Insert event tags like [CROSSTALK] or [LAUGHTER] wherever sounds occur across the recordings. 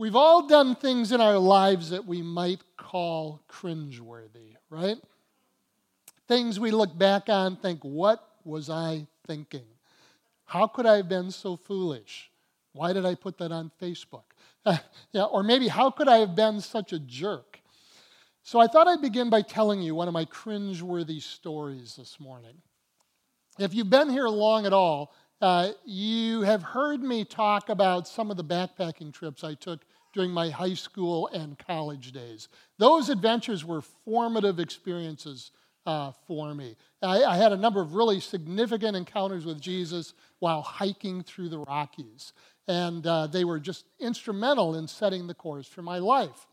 We've all done things in our lives that we might call cringeworthy, right? Things we look back on, think, what was I thinking? How could I have been so foolish? Why did I put that on Facebook? [LAUGHS] Yeah, or maybe, how could I have been such a jerk? So I thought I'd begin by telling you one of my cringeworthy stories this morning. If you've been here long at all, uh, you have heard me talk about some of the backpacking trips I took during my high school and college days. Those adventures were formative experiences uh, for me. I, I, had a number of really significant encounters with Jesus while hiking through the Rockies, and uh, they were just instrumental in setting the course for my life.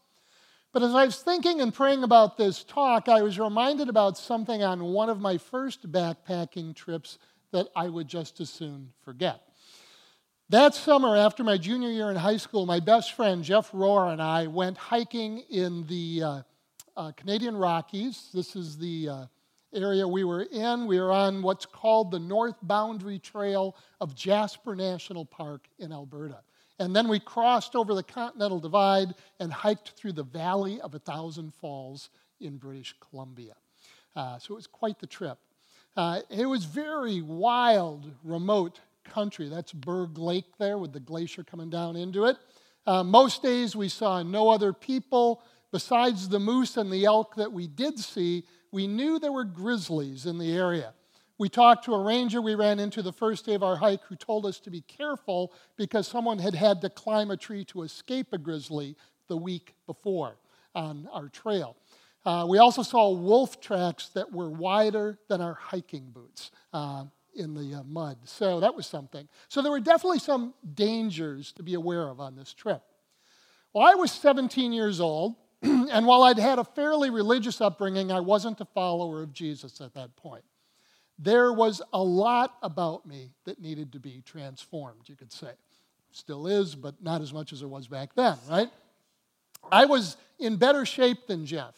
But as I was thinking and praying about this talk, I was reminded about something on one of my first backpacking trips that I would just as soon forget. That summer, after my junior year in high school, my best friend Jeff Rohr and I went hiking in the uh, uh, Canadian Rockies. This is the uh, area we were in. We were on what's called the North Boundary Trail of Jasper National Park in Alberta. And then we crossed over the Continental Divide and hiked through the Valley of a Thousand Falls in British Columbia. Uh, so it was quite the trip. Uh, it was very wild, remote country. That's Berg Lake there with the glacier coming down into it. Uh, most days we saw no other people. Besides the moose and the elk that we did see, we knew there were grizzlies in the area. We talked to a ranger we ran into the first day of our hike who told us to be careful because someone had had to climb a tree to escape a grizzly the week before on our trail. Uh, we also saw wolf tracks that were wider than our hiking boots. Uh, in the uh, mud. So that was something. So there were definitely some dangers to be aware of on this trip. Well, I was 17 years old, [CLEARS THROAT] and while I'd had a fairly religious upbringing, I wasn't a follower of Jesus at that point. There was a lot about me that needed to be transformed, you could say. Still is, but not as much as it was back then, right? I was in better shape than Jeff.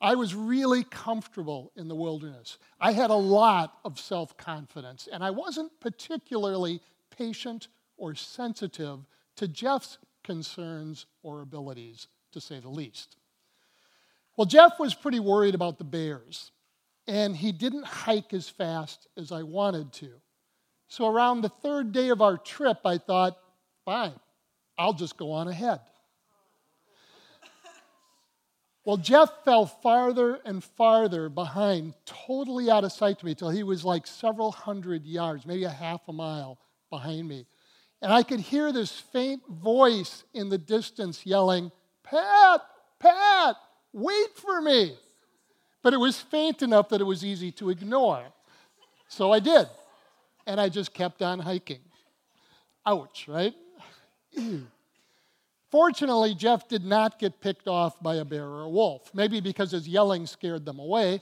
I was really comfortable in the wilderness. I had a lot of self confidence, and I wasn't particularly patient or sensitive to Jeff's concerns or abilities, to say the least. Well, Jeff was pretty worried about the bears, and he didn't hike as fast as I wanted to. So, around the third day of our trip, I thought, fine, I'll just go on ahead. Well, Jeff fell farther and farther behind, totally out of sight to me, till he was like several hundred yards, maybe a half a mile behind me. And I could hear this faint voice in the distance yelling, Pat, Pat, wait for me. But it was faint enough that it was easy to ignore. So I did. And I just kept on hiking. Ouch, right? Ew. Fortunately, Jeff did not get picked off by a bear or a wolf, maybe because his yelling scared them away.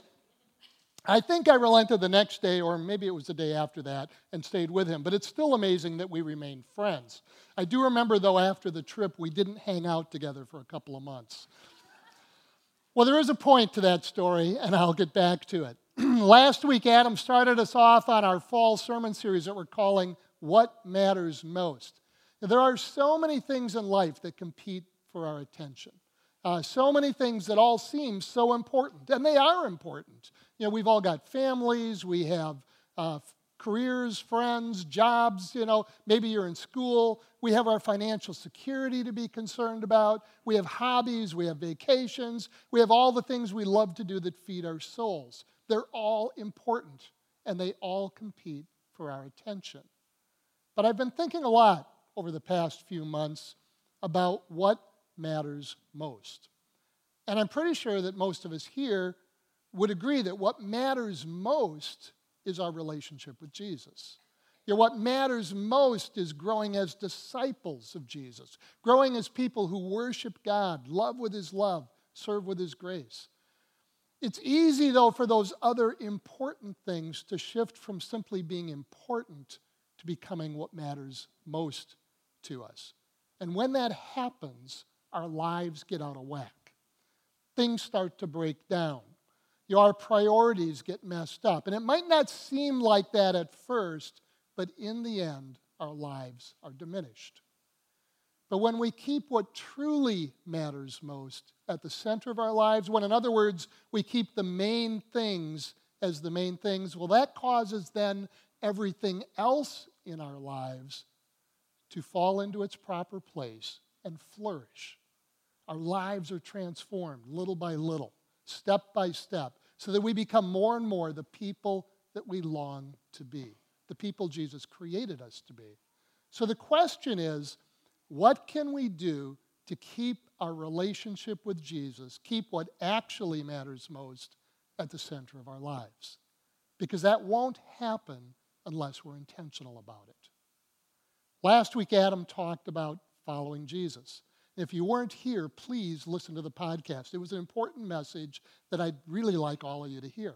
I think I relented the next day, or maybe it was the day after that, and stayed with him. But it's still amazing that we remained friends. I do remember, though, after the trip, we didn't hang out together for a couple of months. Well, there is a point to that story, and I'll get back to it. [CLEARS THROAT] Last week, Adam started us off on our fall sermon series that we're calling What Matters Most. There are so many things in life that compete for our attention. Uh, so many things that all seem so important, and they are important. You know, we've all got families, we have uh, careers, friends, jobs, you know, maybe you're in school. We have our financial security to be concerned about. We have hobbies, we have vacations, we have all the things we love to do that feed our souls. They're all important, and they all compete for our attention. But I've been thinking a lot over the past few months about what matters most. And I'm pretty sure that most of us here would agree that what matters most is our relationship with Jesus. You know, what matters most is growing as disciples of Jesus, growing as people who worship God, love with His love, serve with His grace. It's easy, though, for those other important things to shift from simply being important to becoming what matters most to us. And when that happens, our lives get out of whack. Things start to break down. Our priorities get messed up. And it might not seem like that at first, but in the end, our lives are diminished. But when we keep what truly matters most at the center of our lives, when, in other words, we keep the main things as the main things, well, that causes then everything else in our lives to fall into its proper place and flourish. Our lives are transformed little by little, step by step, so that we become more and more the people that we long to be, the people Jesus created us to be. So the question is what can we do to keep our relationship with Jesus, keep what actually matters most at the center of our lives? Because that won't happen unless we're intentional about it. Last week, Adam talked about following Jesus. If you weren't here, please listen to the podcast. It was an important message that I'd really like all of you to hear.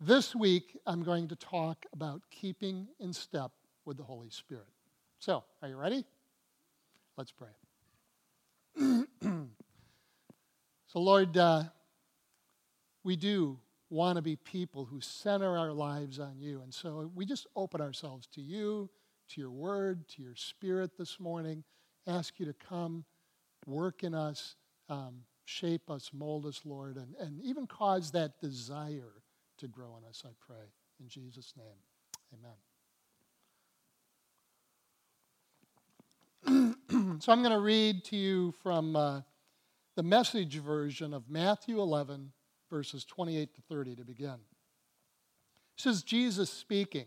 This week, I'm going to talk about keeping in step with the Holy Spirit. So, are you ready? Let's pray. [CLEARS THROAT] so, Lord, uh, we do want to be people who center our lives on you. And so we just open ourselves to you, to your word, to your spirit this morning. Ask you to come, work in us, um, shape us, mold us, Lord, and, and even cause that desire to grow in us, I pray. In Jesus' name, amen. [CLEARS THROAT] so I'm going to read to you from uh, the message version of Matthew 11, verses 28 to 30 to begin. This is Jesus speaking.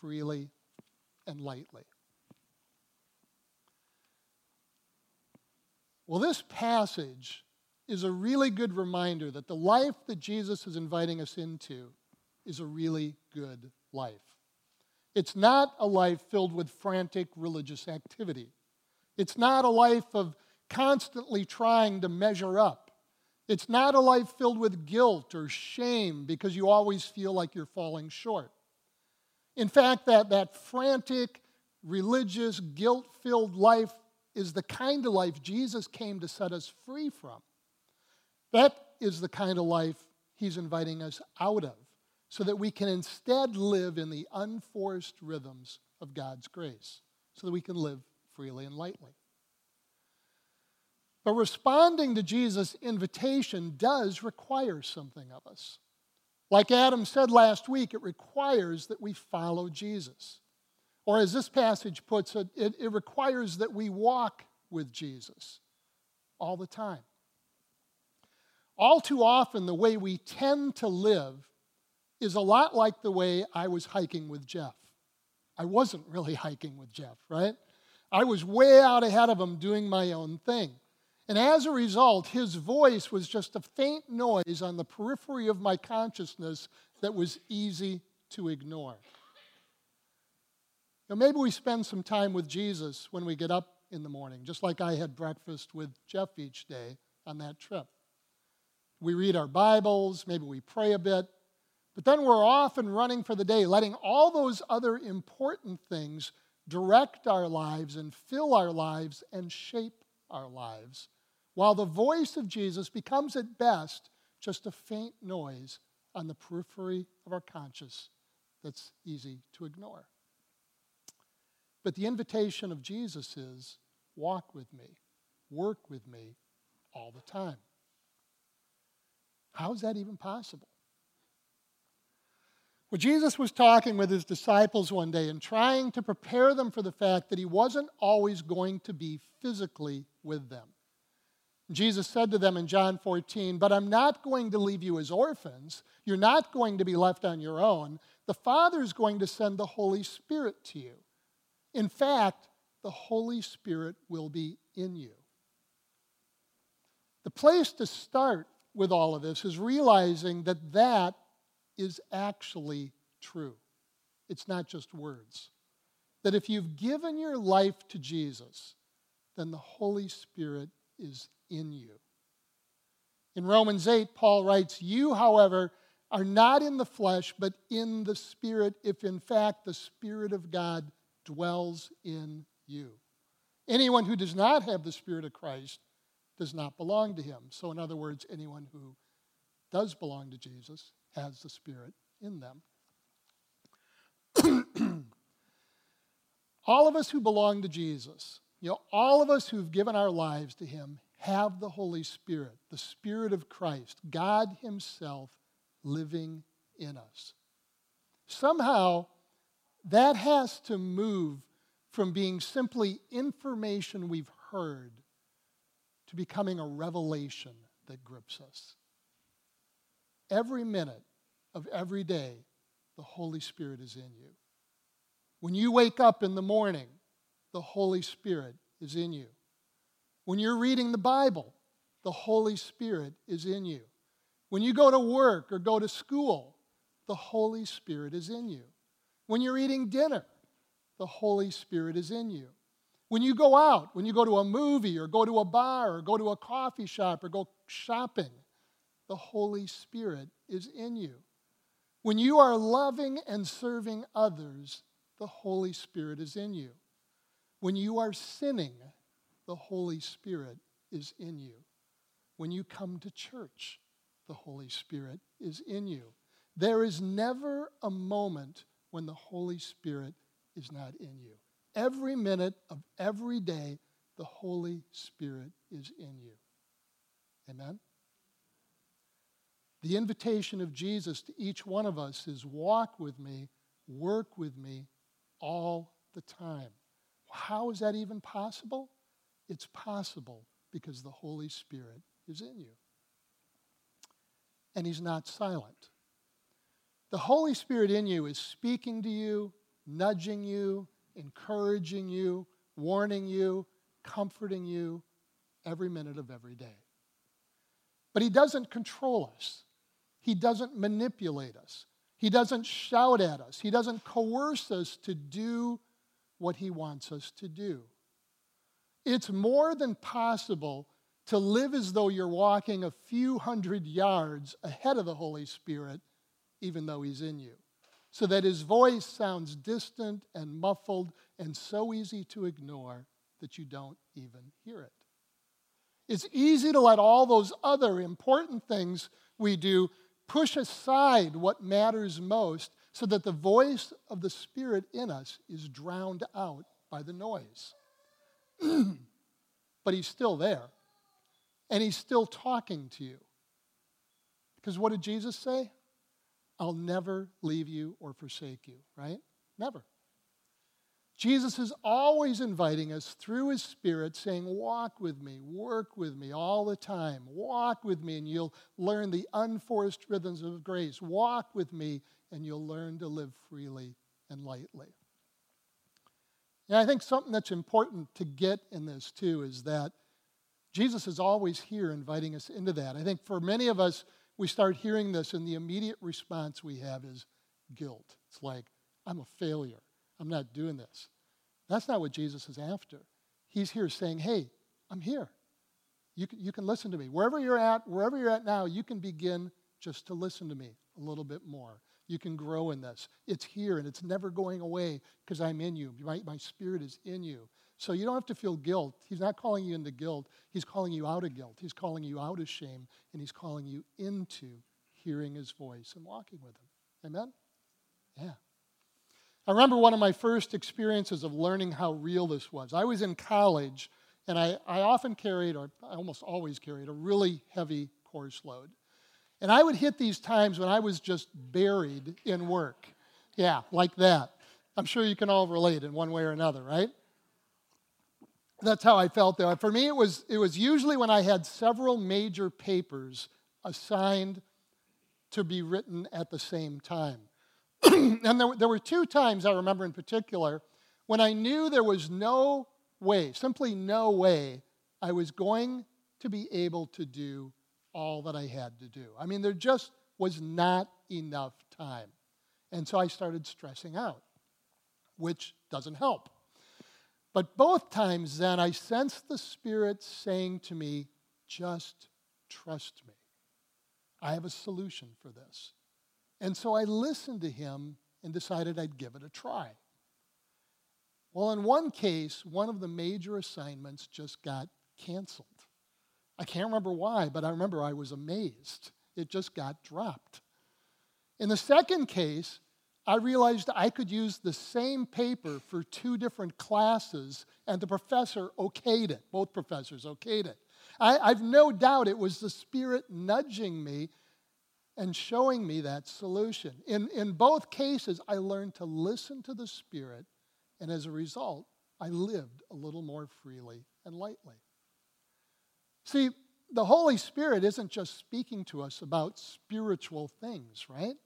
freely and lightly. Well, this passage is a really good reminder that the life that Jesus is inviting us into is a really good life. It's not a life filled with frantic religious activity. It's not a life of constantly trying to measure up. It's not a life filled with guilt or shame because you always feel like you're falling short. In fact, that, that frantic, religious, guilt filled life is the kind of life Jesus came to set us free from. That is the kind of life he's inviting us out of so that we can instead live in the unforced rhythms of God's grace, so that we can live freely and lightly. But responding to Jesus' invitation does require something of us. Like Adam said last week, it requires that we follow Jesus. Or as this passage puts it, it, it requires that we walk with Jesus all the time. All too often, the way we tend to live is a lot like the way I was hiking with Jeff. I wasn't really hiking with Jeff, right? I was way out ahead of him doing my own thing. And as a result, his voice was just a faint noise on the periphery of my consciousness that was easy to ignore. Now, maybe we spend some time with Jesus when we get up in the morning, just like I had breakfast with Jeff each day on that trip. We read our Bibles, maybe we pray a bit, but then we're off and running for the day, letting all those other important things direct our lives and fill our lives and shape our lives while the voice of Jesus becomes at best just a faint noise on the periphery of our conscience that's easy to ignore. But the invitation of Jesus is walk with me, work with me all the time. How is that even possible? Well, Jesus was talking with his disciples one day and trying to prepare them for the fact that he wasn't always going to be physically with them. Jesus said to them in John 14, But I'm not going to leave you as orphans. You're not going to be left on your own. The Father is going to send the Holy Spirit to you. In fact, the Holy Spirit will be in you. The place to start with all of this is realizing that that is actually true. It's not just words. That if you've given your life to Jesus, then the Holy Spirit is in you. In Romans 8, Paul writes, You, however, are not in the flesh, but in the Spirit, if in fact the Spirit of God dwells in you. Anyone who does not have the Spirit of Christ does not belong to him. So, in other words, anyone who does belong to Jesus has the Spirit in them. [CLEARS THROAT] all of us who belong to Jesus, you know, all of us who've given our lives to him have the Holy Spirit, the Spirit of Christ, God Himself living in us. Somehow, that has to move from being simply information we've heard to becoming a revelation that grips us. Every minute of every day, the Holy Spirit is in you. When you wake up in the morning, the Holy Spirit is in you. When you're reading the Bible, the Holy Spirit is in you. When you go to work or go to school, the Holy Spirit is in you. When you're eating dinner, the Holy Spirit is in you. When you go out, when you go to a movie or go to a bar or go to a coffee shop or go shopping, the Holy Spirit is in you. When you are loving and serving others, the Holy Spirit is in you. When you are sinning, the Holy Spirit is in you. When you come to church, the Holy Spirit is in you. There is never a moment when the Holy Spirit is not in you. Every minute of every day, the Holy Spirit is in you. Amen? The invitation of Jesus to each one of us is walk with me, work with me all the time. How is that even possible? It's possible because the Holy Spirit is in you. And He's not silent. The Holy Spirit in you is speaking to you, nudging you, encouraging you, warning you, comforting you every minute of every day. But He doesn't control us, He doesn't manipulate us, He doesn't shout at us, He doesn't coerce us to do what He wants us to do. It's more than possible to live as though you're walking a few hundred yards ahead of the Holy Spirit, even though He's in you, so that His voice sounds distant and muffled and so easy to ignore that you don't even hear it. It's easy to let all those other important things we do push aside what matters most so that the voice of the Spirit in us is drowned out by the noise. [CLEARS THROAT] but he's still there. And he's still talking to you. Because what did Jesus say? I'll never leave you or forsake you, right? Never. Jesus is always inviting us through his Spirit, saying, Walk with me, work with me all the time. Walk with me, and you'll learn the unforced rhythms of grace. Walk with me, and you'll learn to live freely and lightly. And I think something that's important to get in this too is that Jesus is always here inviting us into that. I think for many of us, we start hearing this, and the immediate response we have is guilt. It's like, I'm a failure. I'm not doing this. That's not what Jesus is after. He's here saying, Hey, I'm here. You can, you can listen to me. Wherever you're at, wherever you're at now, you can begin just to listen to me a little bit more. You can grow in this. It's here and it's never going away because I'm in you. My, my spirit is in you. So you don't have to feel guilt. He's not calling you into guilt. He's calling you out of guilt. He's calling you out of shame. And he's calling you into hearing his voice and walking with him. Amen? Yeah. I remember one of my first experiences of learning how real this was. I was in college, and I, I often carried, or I almost always carried, a really heavy course load. And I would hit these times when I was just buried in work. Yeah, like that. I'm sure you can all relate in one way or another, right? That's how I felt though. For me, it was, it was usually when I had several major papers assigned to be written at the same time. [CLEARS THROAT] and there, there were two times I remember in particular when I knew there was no way, simply no way, I was going to be able to do all that I had to do. I mean, there just was not enough time. And so I started stressing out, which doesn't help. But both times then, I sensed the Spirit saying to me, just trust me. I have a solution for this. And so I listened to him and decided I'd give it a try. Well, in one case, one of the major assignments just got canceled. I can't remember why, but I remember I was amazed. It just got dropped. In the second case, I realized I could use the same paper for two different classes, and the professor okayed it. Both professors okayed it. I, I've no doubt it was the Spirit nudging me and showing me that solution. In, in both cases, I learned to listen to the Spirit, and as a result, I lived a little more freely and lightly. See, the Holy Spirit isn't just speaking to us about spiritual things, right?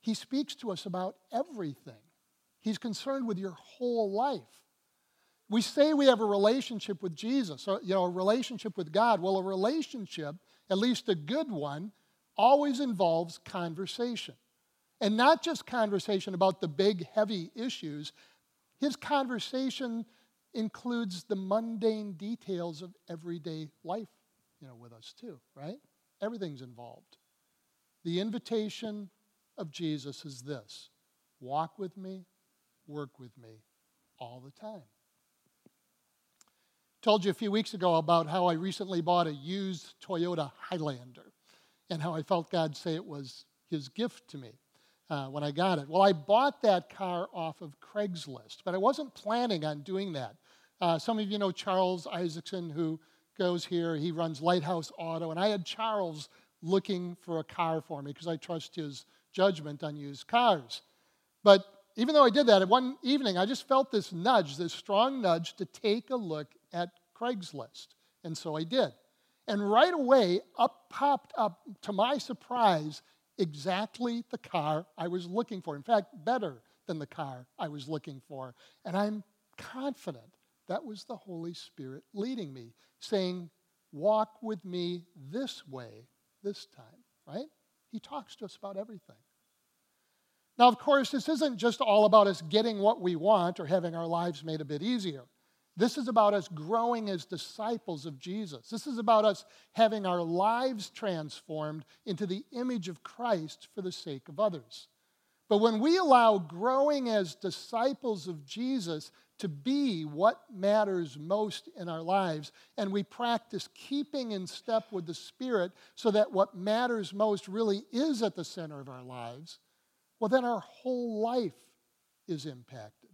He speaks to us about everything. He's concerned with your whole life. We say we have a relationship with Jesus, or, you know, a relationship with God. Well, a relationship, at least a good one, always involves conversation. And not just conversation about the big, heavy issues. His conversation includes the mundane details of everyday life, you know, with us too, right? Everything's involved. The invitation of Jesus is this walk with me, work with me all the time. Told you a few weeks ago about how I recently bought a used Toyota Highlander and how I felt God say it was his gift to me uh, when I got it. Well, I bought that car off of Craigslist, but I wasn't planning on doing that. Uh, some of you know Charles Isaacson, who goes here. He runs Lighthouse Auto, and I had Charles looking for a car for me because I trust his judgment on used cars. But even though I did that, one evening I just felt this nudge, this strong nudge to take a look at Craigslist. And so I did. And right away, up popped up, to my surprise, exactly the car I was looking for. In fact, better than the car I was looking for. And I'm confident that was the Holy Spirit leading me, saying, Walk with me this way this time, right? He talks to us about everything. Now, of course, this isn't just all about us getting what we want or having our lives made a bit easier. This is about us growing as disciples of Jesus. This is about us having our lives transformed into the image of Christ for the sake of others. But when we allow growing as disciples of Jesus to be what matters most in our lives, and we practice keeping in step with the Spirit so that what matters most really is at the center of our lives, well, then our whole life is impacted.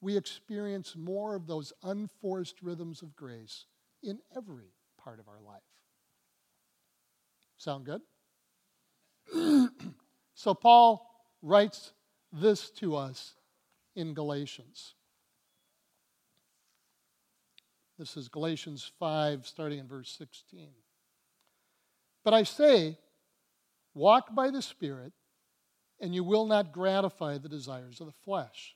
We experience more of those unforced rhythms of grace in every part of our life. Sound good? [CLEARS THROAT] so, Paul writes this to us in Galatians. This is Galatians 5, starting in verse 16. But I say, walk by the Spirit, and you will not gratify the desires of the flesh.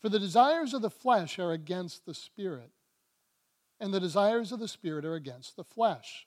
For the desires of the flesh are against the Spirit, and the desires of the Spirit are against the flesh.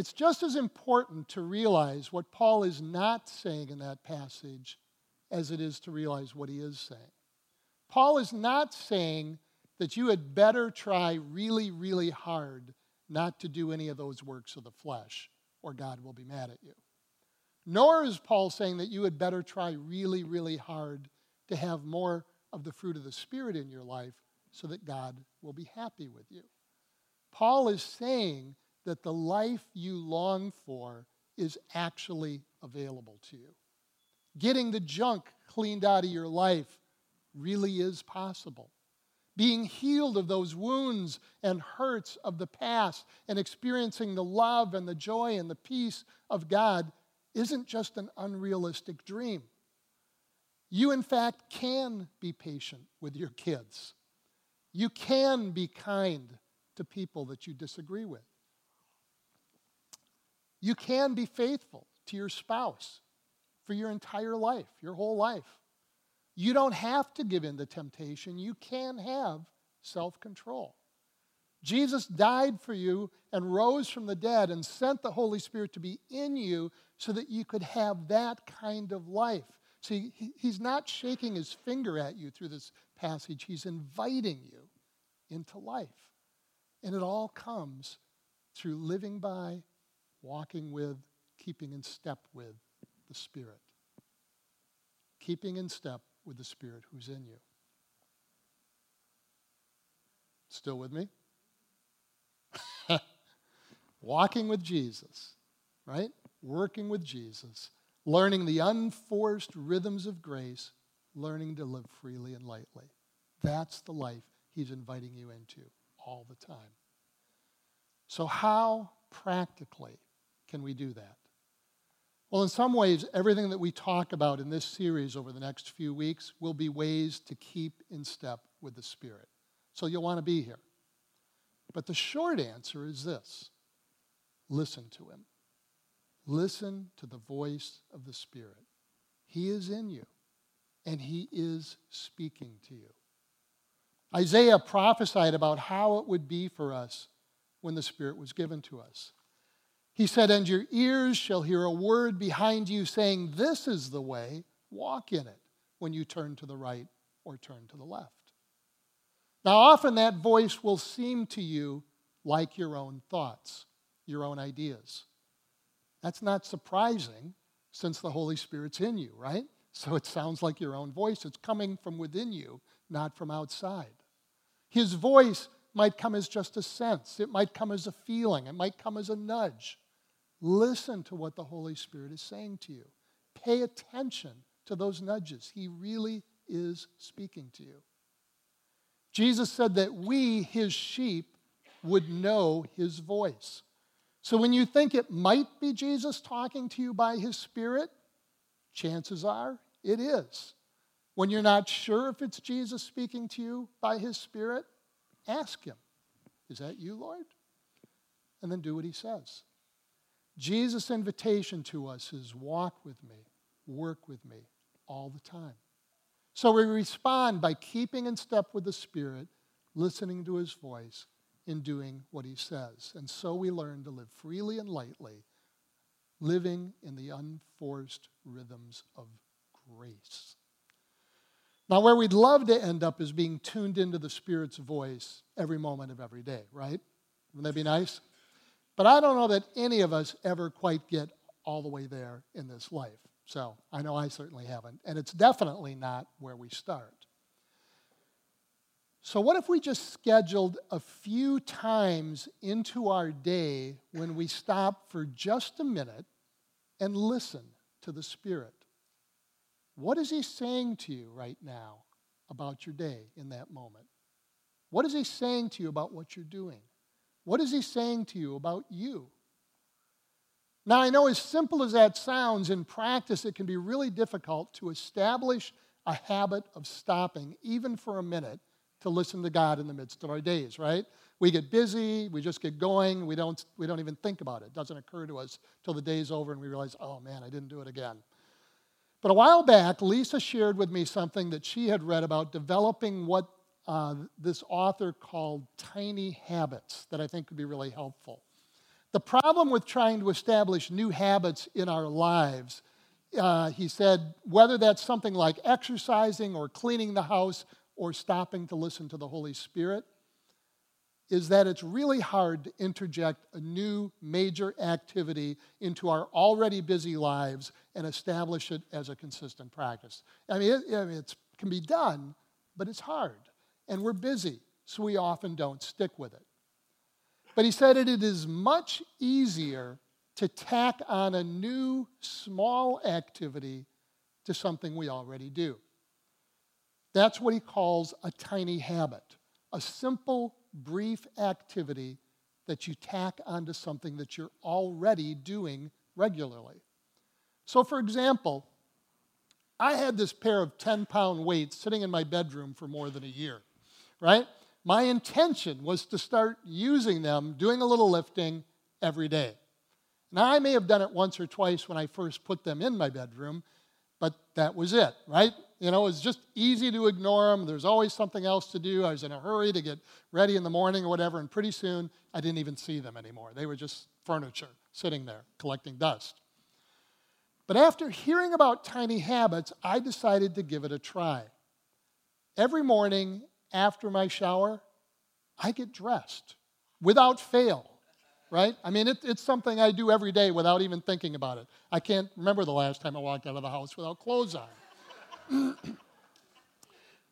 It's just as important to realize what Paul is not saying in that passage as it is to realize what he is saying. Paul is not saying that you had better try really, really hard not to do any of those works of the flesh, or God will be mad at you. Nor is Paul saying that you had better try really, really hard to have more of the fruit of the Spirit in your life, so that God will be happy with you. Paul is saying that the life you long for is actually available to you. Getting the junk cleaned out of your life really is possible. Being healed of those wounds and hurts of the past and experiencing the love and the joy and the peace of God isn't just an unrealistic dream. You, in fact, can be patient with your kids. You can be kind to people that you disagree with. You can be faithful to your spouse for your entire life, your whole life. You don't have to give in to temptation. You can have self control. Jesus died for you and rose from the dead and sent the Holy Spirit to be in you so that you could have that kind of life. See, he's not shaking his finger at you through this passage, he's inviting you into life. And it all comes through living by, walking with, keeping in step with the Spirit. Keeping in step with the Spirit who's in you. Still with me? [LAUGHS] Walking with Jesus, right? Working with Jesus, learning the unforced rhythms of grace, learning to live freely and lightly. That's the life he's inviting you into all the time. So, how practically can we do that? Well, in some ways, everything that we talk about in this series over the next few weeks will be ways to keep in step with the Spirit. So, you'll want to be here. But the short answer is this listen to Him. Listen to the voice of the Spirit. He is in you, and He is speaking to you. Isaiah prophesied about how it would be for us when the Spirit was given to us. He said, And your ears shall hear a word behind you saying, This is the way, walk in it when you turn to the right or turn to the left. Now, often that voice will seem to you like your own thoughts, your own ideas. That's not surprising since the Holy Spirit's in you, right? So it sounds like your own voice. It's coming from within you, not from outside. His voice might come as just a sense, it might come as a feeling, it might come as a nudge. Listen to what the Holy Spirit is saying to you. Pay attention to those nudges. He really is speaking to you. Jesus said that we, his sheep, would know his voice. So when you think it might be Jesus talking to you by his Spirit, chances are it is. When you're not sure if it's Jesus speaking to you by his Spirit, ask him, Is that you, Lord? And then do what he says. Jesus' invitation to us is walk with me, work with me all the time. So we respond by keeping in step with the Spirit, listening to his voice, and doing what he says. And so we learn to live freely and lightly, living in the unforced rhythms of grace. Now, where we'd love to end up is being tuned into the Spirit's voice every moment of every day, right? Wouldn't that be nice? But I don't know that any of us ever quite get all the way there in this life. So I know I certainly haven't. And it's definitely not where we start. So, what if we just scheduled a few times into our day when we stop for just a minute and listen to the Spirit? What is He saying to you right now about your day in that moment? What is He saying to you about what you're doing? What is He saying to you about you? Now, I know as simple as that sounds, in practice, it can be really difficult to establish a habit of stopping, even for a minute, to listen to God in the midst of our days, right? We get busy, we just get going, we don't, we don't even think about it. It doesn't occur to us till the day's over and we realize, oh man, I didn't do it again. But a while back, Lisa shared with me something that she had read about developing what uh, this author called tiny habits that I think could be really helpful. The problem with trying to establish new habits in our lives, uh, he said, whether that's something like exercising or cleaning the house or stopping to listen to the Holy Spirit, is that it's really hard to interject a new major activity into our already busy lives and establish it as a consistent practice. I mean, it, I mean, can be done, but it's hard. and we're busy, so we often don't stick with it. But he said it is much easier to tack on a new small activity to something we already do. That's what he calls a tiny habit, a simple, brief activity that you tack onto something that you're already doing regularly. So, for example, I had this pair of 10 pound weights sitting in my bedroom for more than a year, right? My intention was to start using them, doing a little lifting every day. Now, I may have done it once or twice when I first put them in my bedroom, but that was it, right? You know, it was just easy to ignore them. There's always something else to do. I was in a hurry to get ready in the morning or whatever, and pretty soon I didn't even see them anymore. They were just furniture sitting there collecting dust. But after hearing about tiny habits, I decided to give it a try. Every morning after my shower, I get dressed without fail right? I mean, it, it's something I do every day without even thinking about it. I can't remember the last time I walked out of the house without clothes on.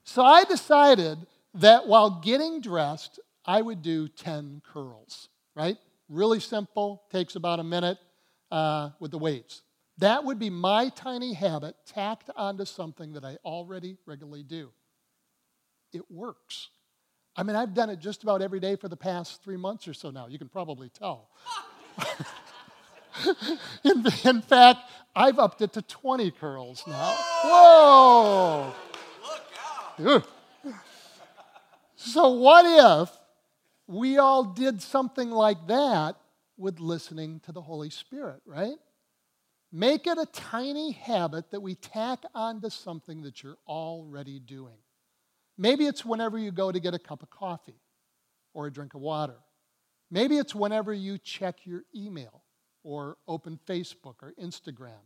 So I decided that while getting dressed, I would do 10 curls, right? Really simple, takes about a minute uh, with the weights. That would be my tiny habit tacked onto something that I already regularly do. It works. I mean, I've done it just about every day for the past three months or so now. You can probably tell. [LAUGHS] [LAUGHS] in, in, fact, I've upped it to 20 curls now. Whoa! Look out. So, what if we all did something like that with listening to the Holy Spirit, right? Make it a tiny habit that we tack onto something that you're already doing. Maybe it's whenever you go to get a cup of coffee or a drink of water. Maybe it's whenever you check your email or open Facebook or Instagram.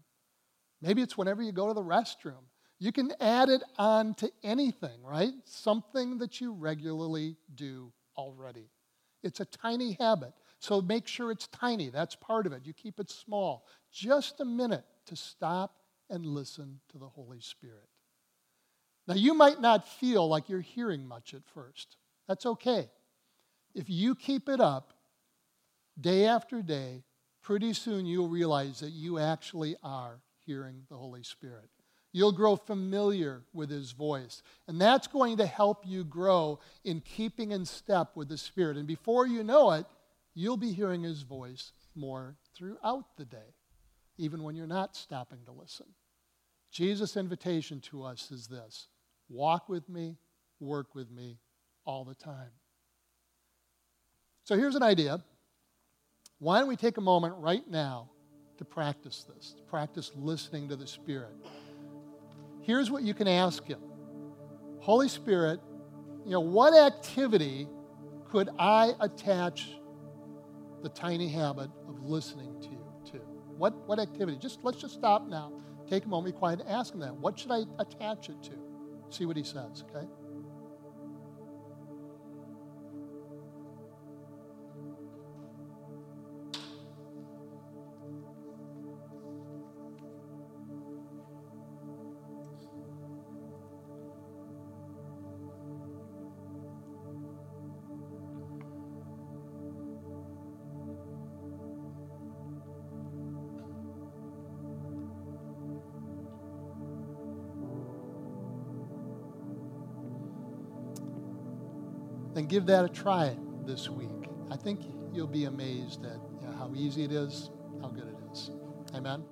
Maybe it's whenever you go to the restroom. You can add it on to anything, right? Something that you regularly do already. It's a tiny habit. So make sure it's tiny. That's part of it. You keep it small. Just a minute to stop and listen to the Holy Spirit. Now, you might not feel like you're hearing much at first. That's okay. If you keep it up day after day, pretty soon you'll realize that you actually are hearing the Holy Spirit. You'll grow familiar with His voice. And that's going to help you grow in keeping in step with the Spirit. And before you know it, you'll be hearing His voice more throughout the day, even when you're not stopping to listen. Jesus' invitation to us is this walk with me, work with me all the time. So here's an idea. Why don't we take a moment right now to practice this, to practice listening to the Spirit? Here's what you can ask Him Holy Spirit, you know, what activity could I attach the tiny habit of listening to you to? What, what activity? Just let's just stop now. Take a moment, be quiet, and ask him that. What should I attach it to? See what he says, okay? Give that a try this week. I think you'll be amazed at you know, how easy it is, how good it is. Amen.